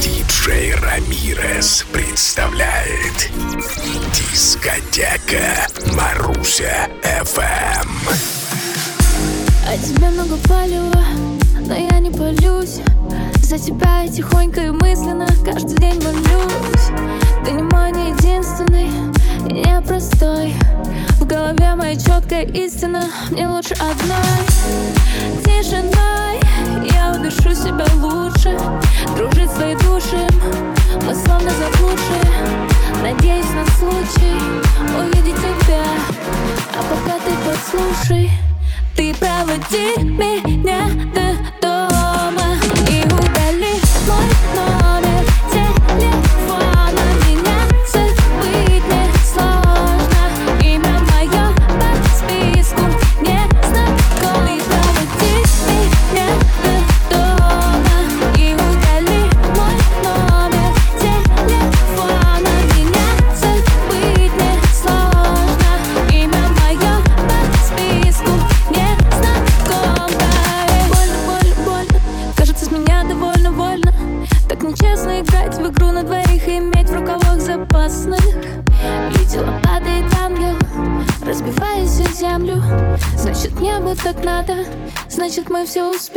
Диджей Рамирес представляет Дискотека Маруся ФМ. А тебя много палево, но я не полюсь. За тебя я тихонько и мысленно каждый день молюсь. Ты не мой, не единственный, и простой. В голове моя четкая истина Мне лучше одной. Тишиной Я удышу себя лучше Дружить свои души Мы словно заблудшие Надеюсь на случай Увидеть тебя. А пока ты послушай, Ты проводи меня до seus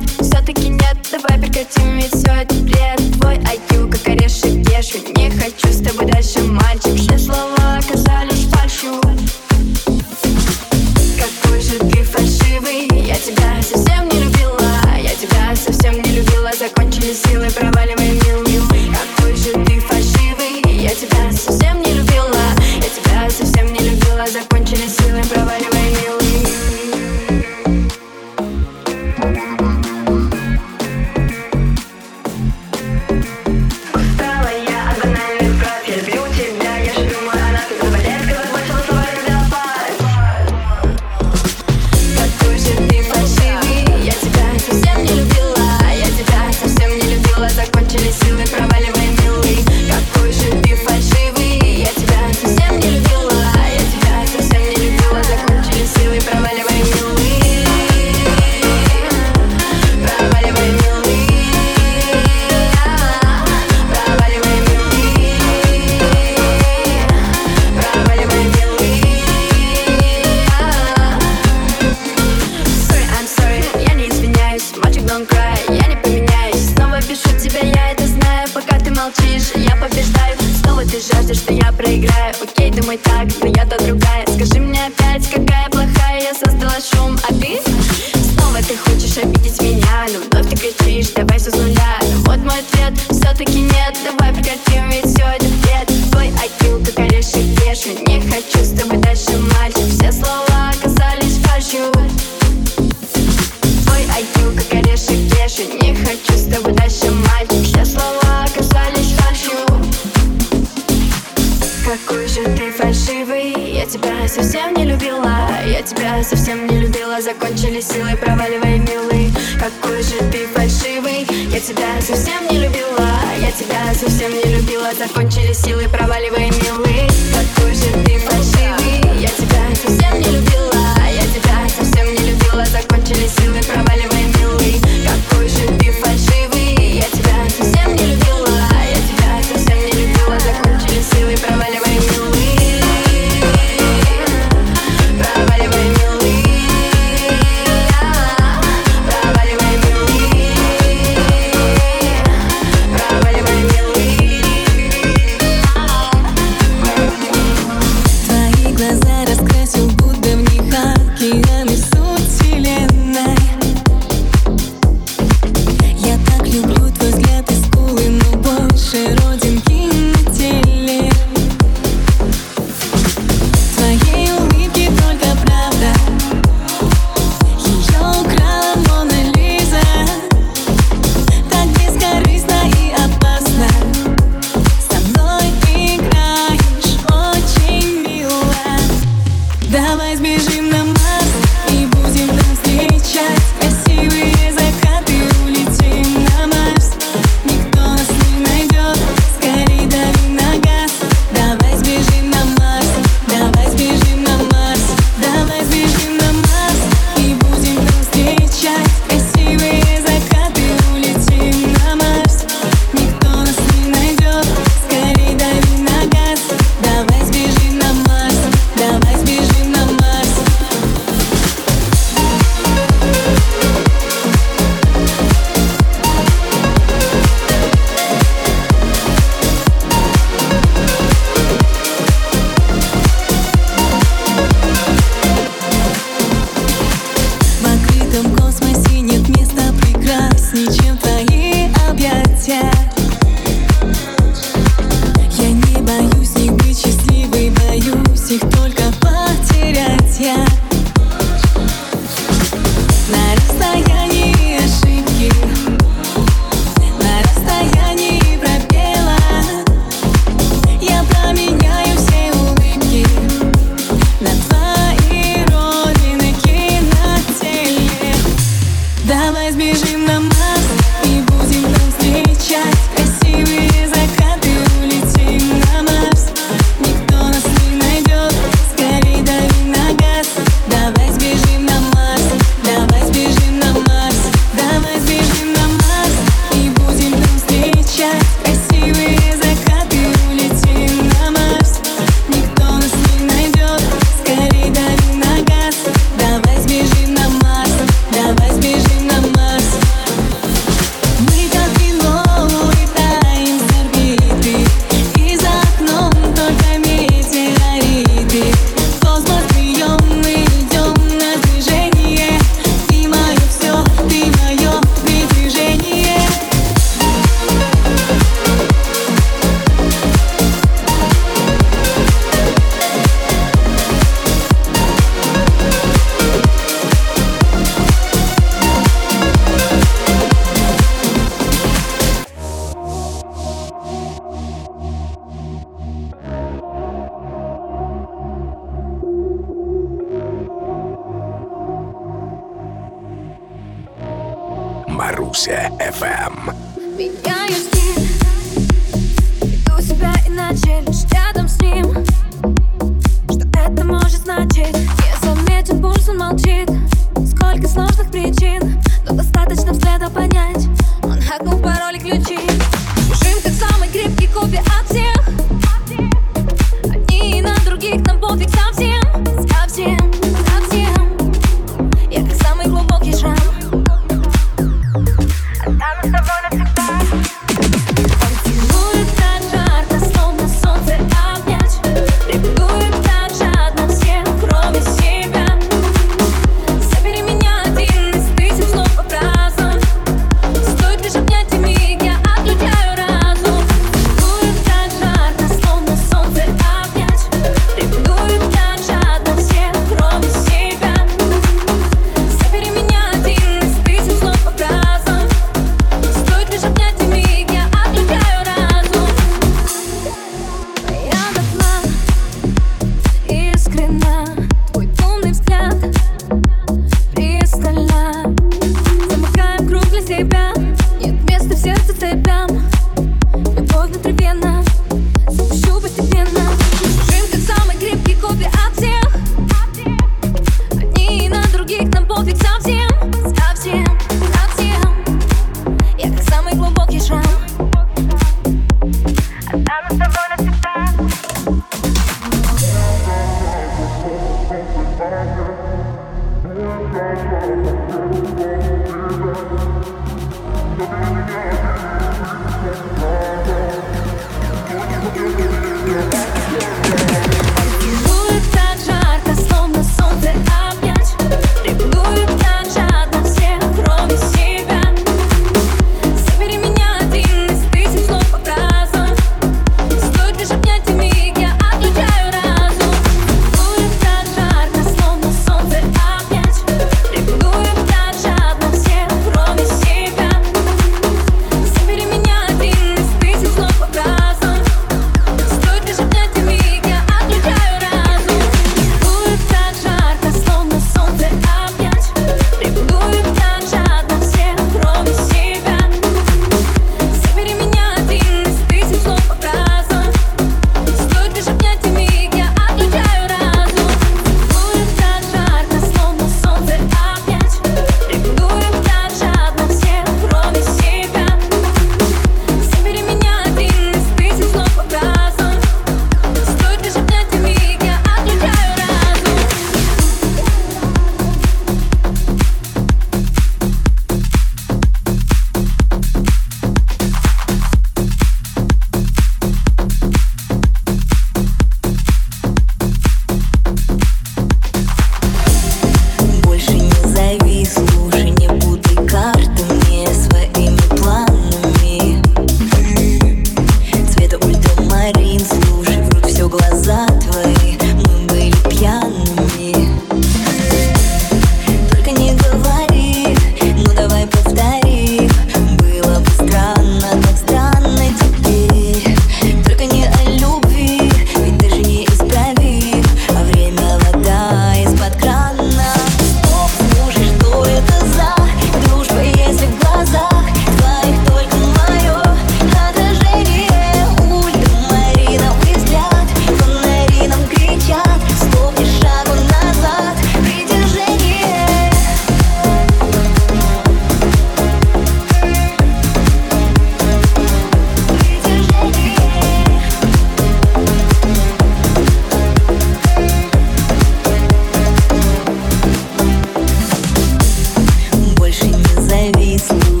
see.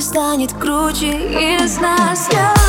станет круче из нас. Я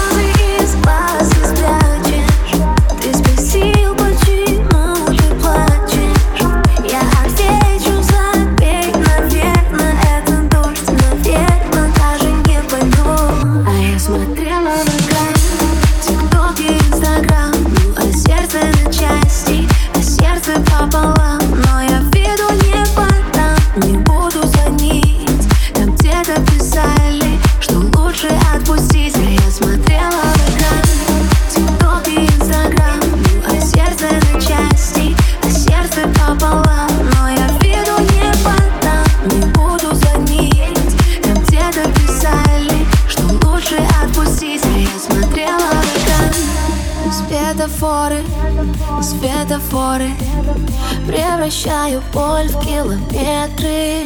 километры.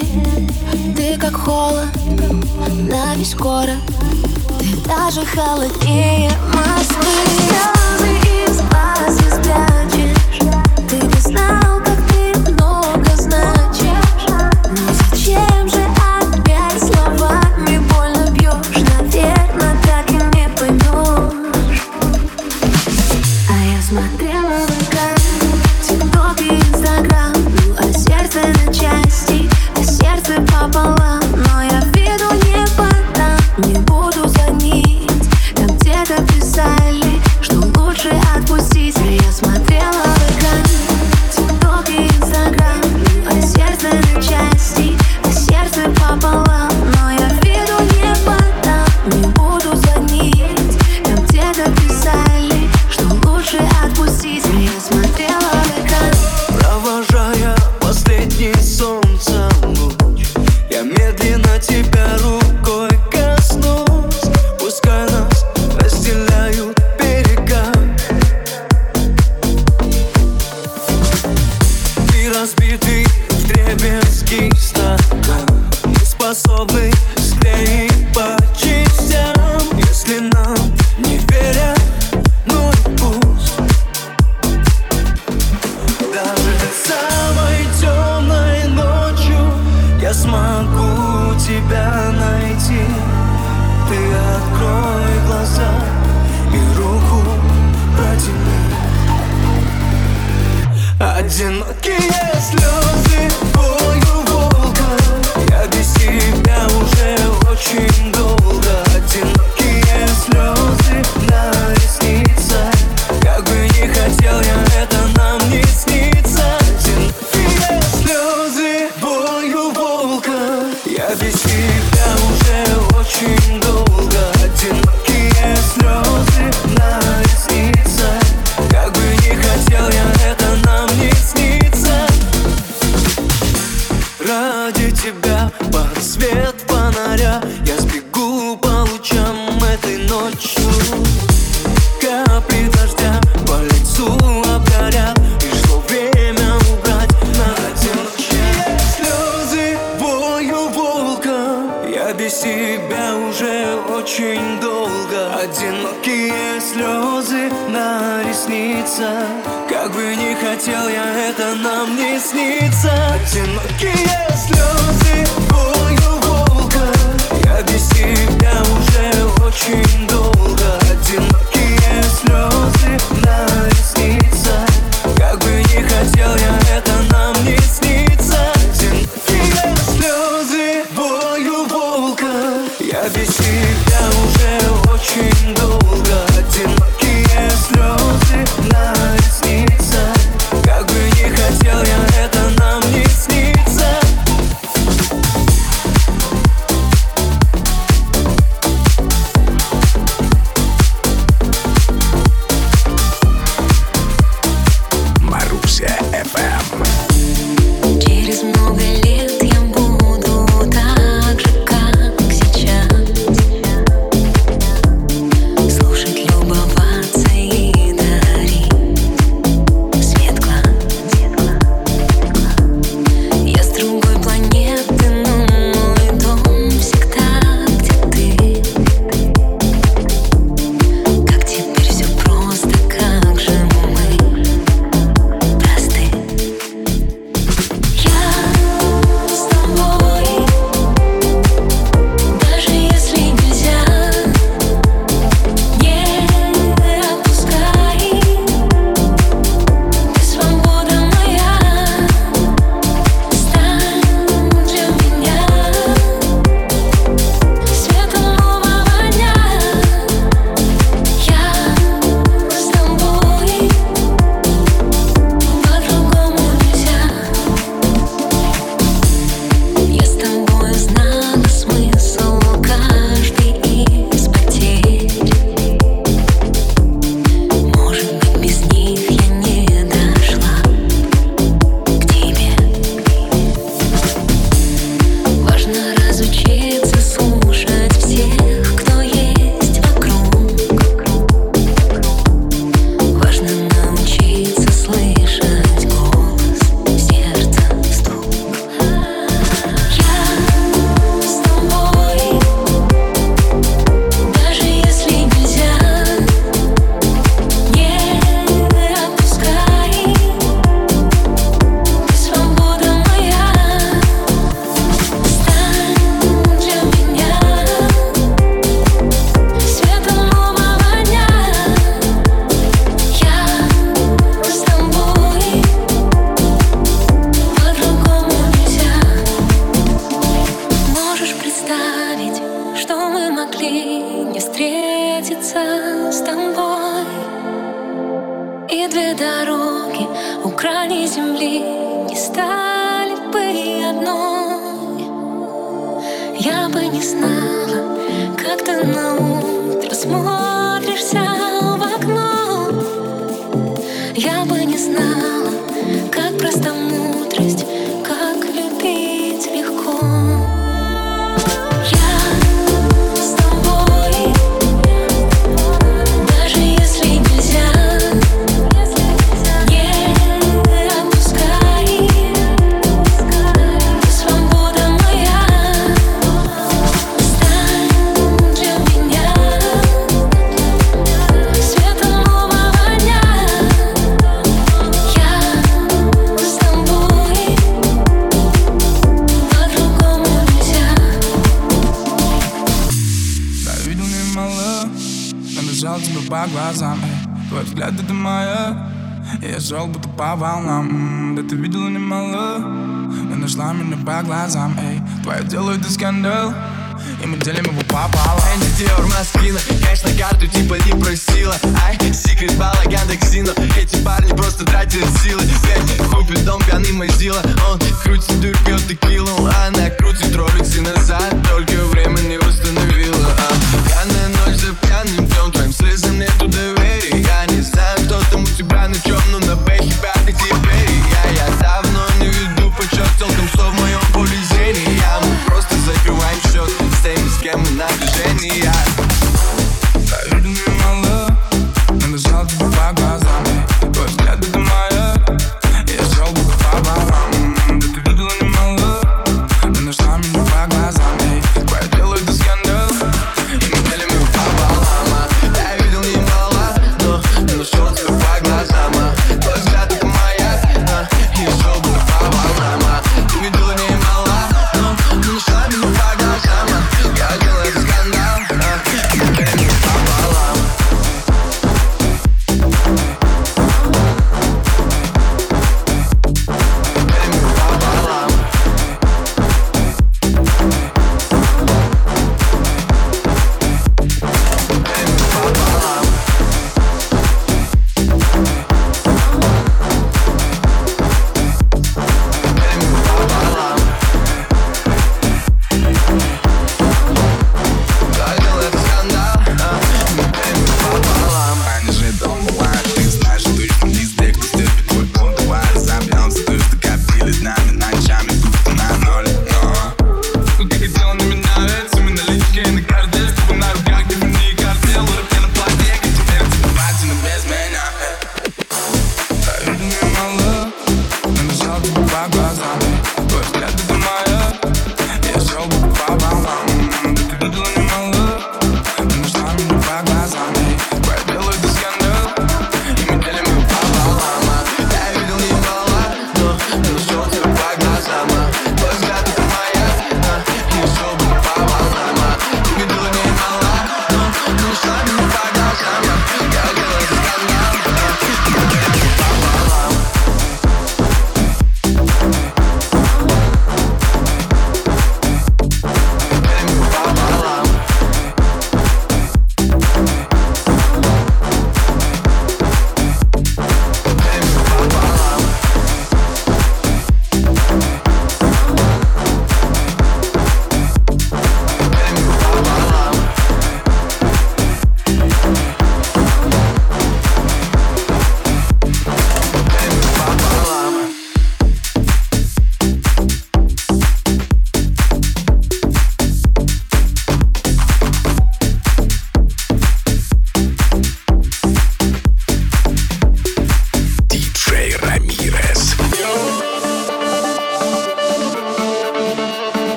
Ты как холод на весь город. Ты даже холоднее мосты Звезды из глаз не спрячешь Ты не знал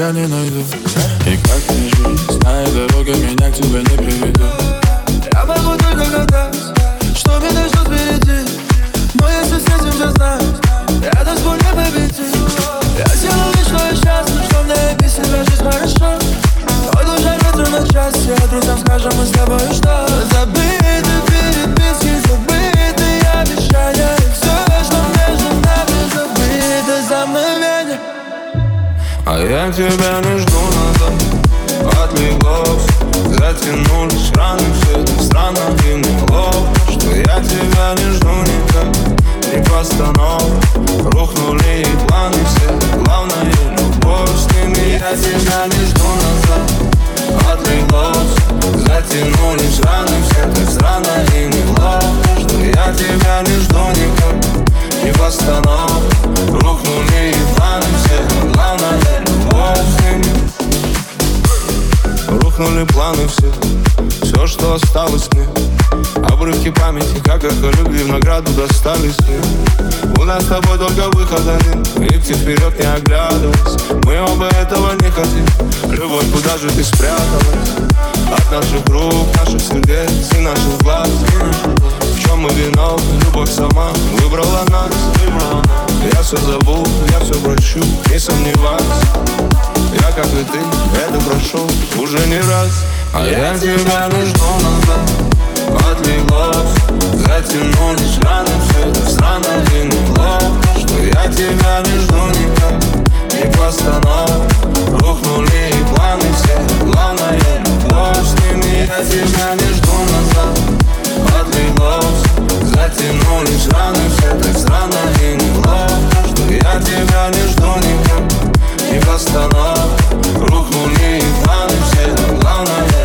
ya рухнули планы все. Все, что осталось мне. Обрывки памяти, как их любви в награду достались мне. У нас с тобой только выхода нет. Идти вперед не оглядываться. Мы оба этого не хотим. Любовь, куда же ты спряталась? От наших рук, наших сердец и наших глаз. В чем мы виноваты? любовь сама выбрала нас. Я все забыл, я все прощу, не сомневаюсь. Я, как и ты, это прошел уже не раз. А я тебя не жду назад. Отлеглось, затянулись раны. Все это странно и неплохо Что я тебя не жду никак. Не постанов Рухнули и планы все. Главное, любовь с ними Я тебя не жду назад. Отлеглось, затянулись раны. Все так странно и неплохо Что я тебя не жду никак не восстановок Рухнули и планы все, но главное.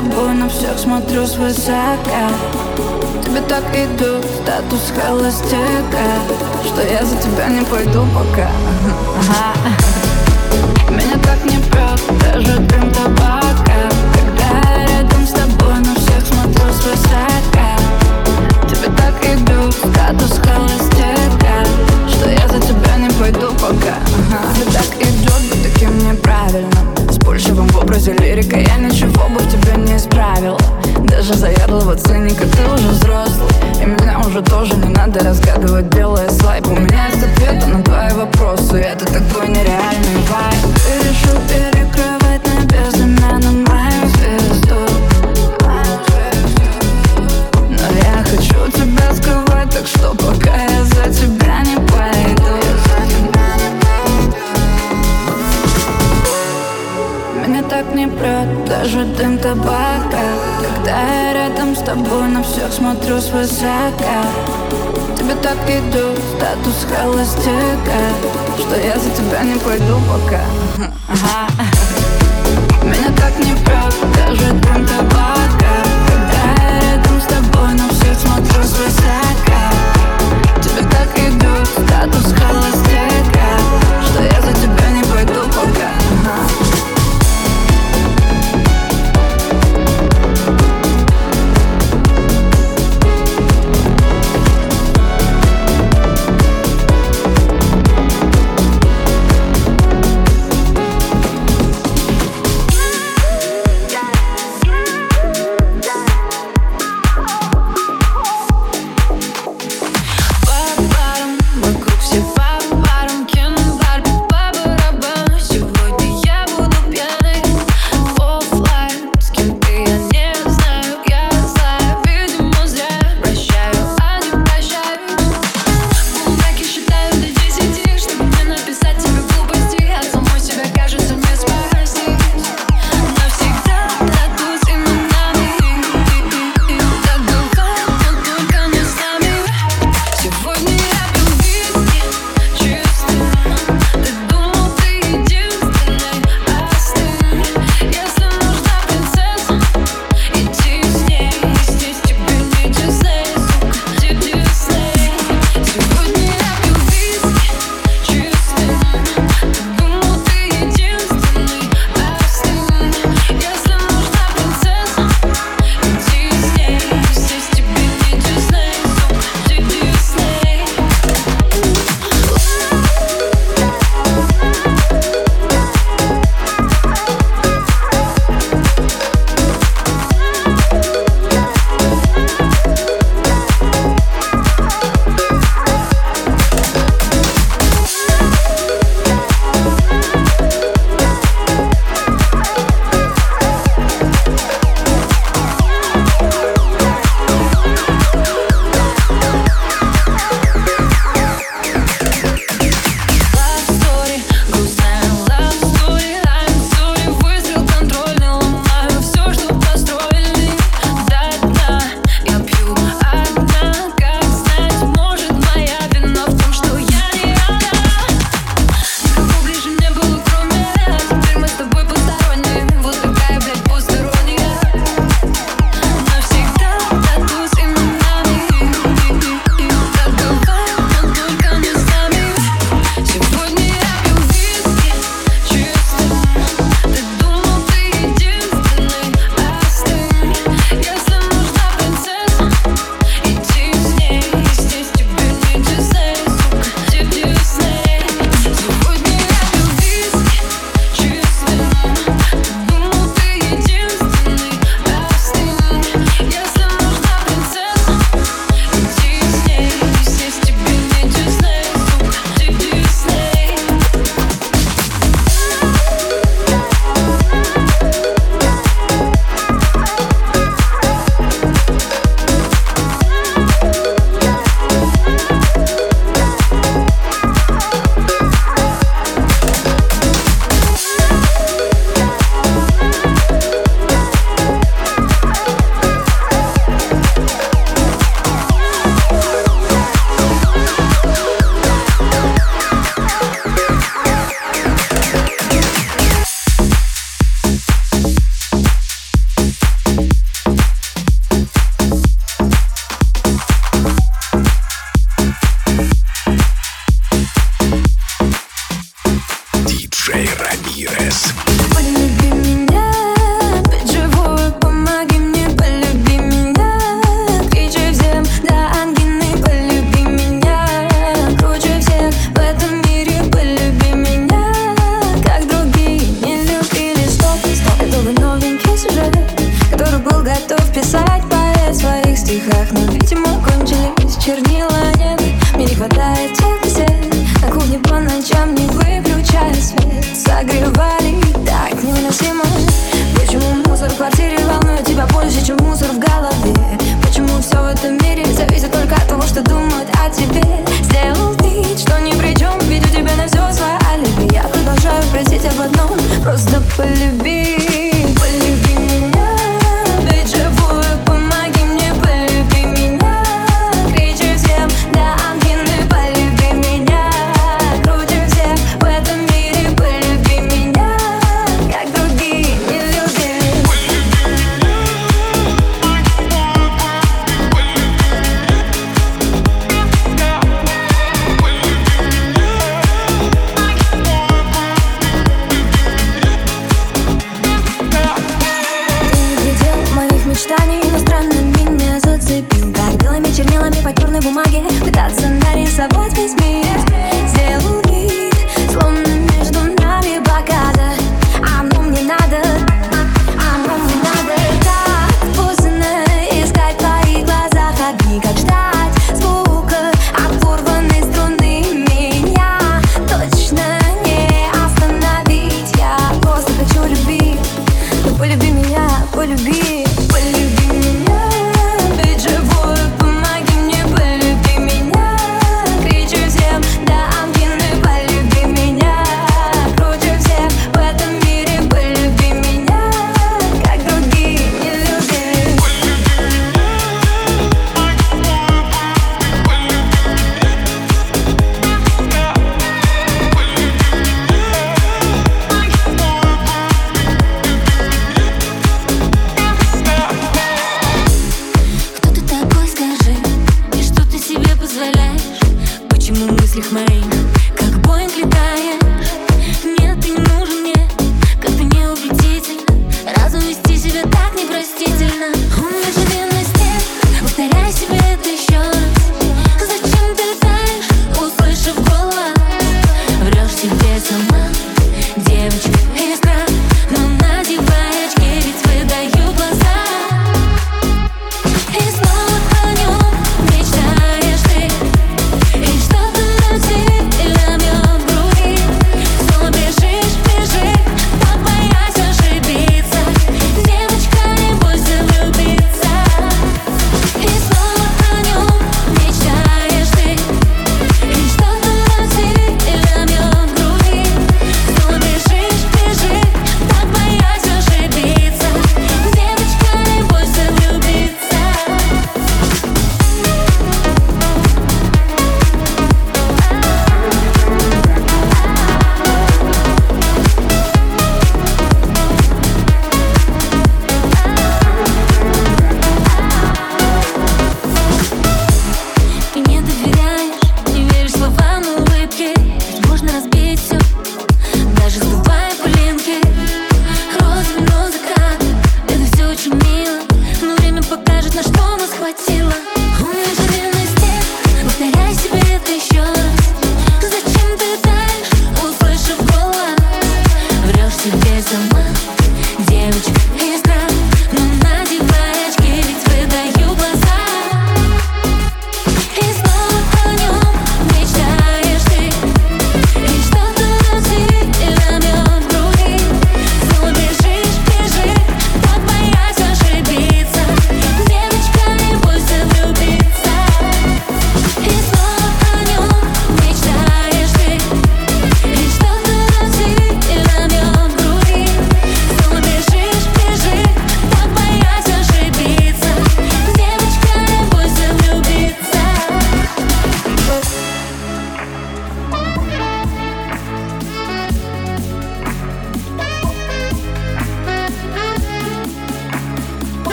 тобой на всех смотрю свысока Тебе так идут статус холостяка Что я за тебя не пойду пока. Меня так не прет даже дым табака. Когда рядом с тобой на всех смотрю свысока Тебе так идут статус холостяка Что я за тебя не пойду пока. Тебе так идет, будто таким неправильным вспыльчивым в образе лирика. Я ничего бы в тебе не исправил Даже заядлого циника Ты уже взрослый. И меня уже тоже не надо разгадывать Делая слайп. У меня есть ответы на твои вопросы Это такой нереальный вайб. Ты решил перекрывать небеса на мою звезду. Но я хочу тебя сковать Так что вижу дым табака. Когда я рядом с тобой на всех смотрю с свысока Тебе так идет статус холостяка Что я за тебя не пойду пока. Ага.